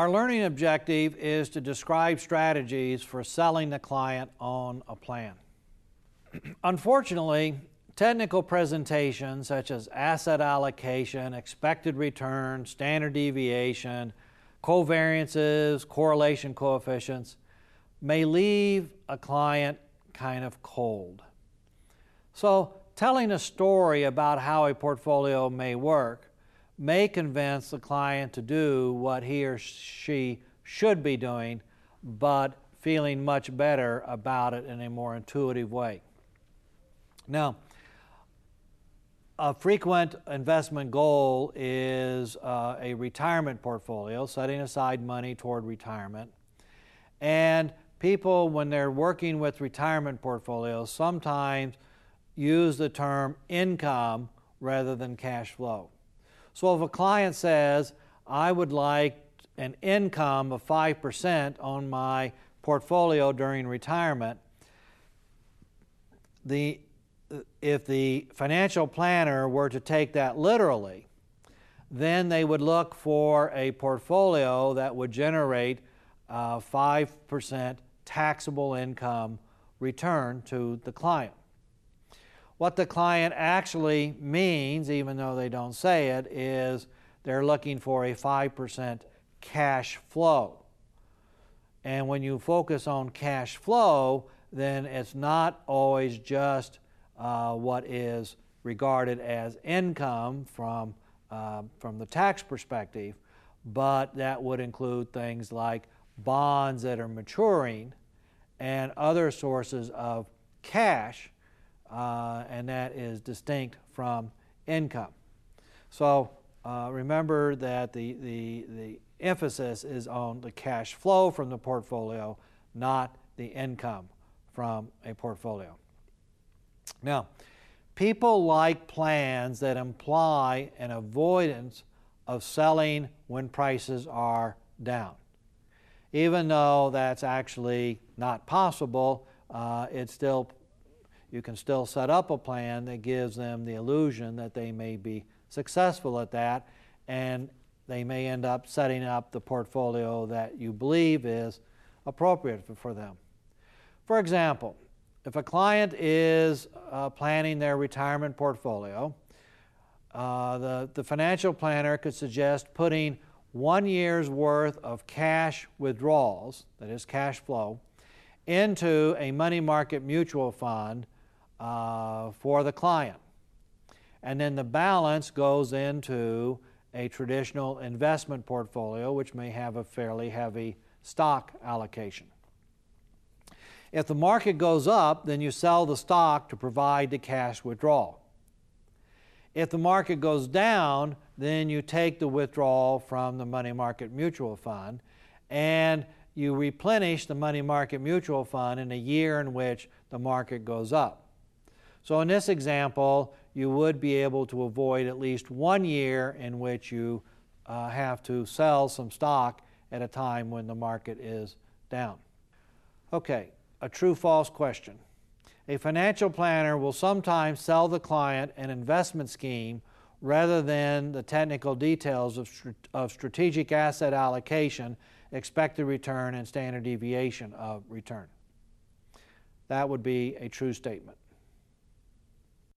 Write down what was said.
Our learning objective is to describe strategies for selling the client on a plan. Unfortunately, technical presentations such as asset allocation, expected return, standard deviation, covariances, correlation coefficients may leave a client kind of cold. So, telling a story about how a portfolio may work may convince the client to do what he or she should be doing, but feeling much better about it in a more intuitive way. Now, a frequent investment goal is uh, a retirement portfolio, setting aside money toward retirement. And people, when they're working with retirement portfolios, sometimes use the term income rather than cash flow. So if a client says, I would like an income of 5% on my portfolio during retirement, the, if the financial planner were to take that literally, then they would look for a portfolio that would generate uh, 5% taxable income return to the client. What the client actually means, even though they don't say it, is they're looking for a 5% cash flow. And when you focus on cash flow, then it's not always just uh, what is regarded as income from, uh, from the tax perspective, but that would include things like bonds that are maturing and other sources of cash, uh, and that is distinct from income. So uh, remember that the, the, the emphasis is on the cash flow from the portfolio, not the income from a portfolio. Now, people like plans that imply an avoidance of selling when prices are down even though that's actually not possible, uh, it's still you can still set up a plan that gives them the illusion that they may be successful at that, and they may end up setting up the portfolio that you believe is appropriate for them. For example, if a client is uh, planning their retirement portfolio, uh, the, the financial planner could suggest putting one year's worth of cash withdrawals, that is cash flow, into a money market mutual fund uh, for the client. And then the balance goes into a traditional investment portfolio, which may have a fairly heavy stock allocation. If the market goes up, then you sell the stock to provide the cash withdrawal. If the market goes down, then you take the withdrawal from the money market mutual fund and you replenish the money market mutual fund in a year in which the market goes up. So, in this example, you would be able to avoid at least one year in which you uh, have to sell some stock at a time when the market is down. Okay, a true false question. A financial planner will sometimes sell the client an investment scheme rather than the technical details of, of strategic asset allocation, expected return, and standard deviation of return. That would be a true statement.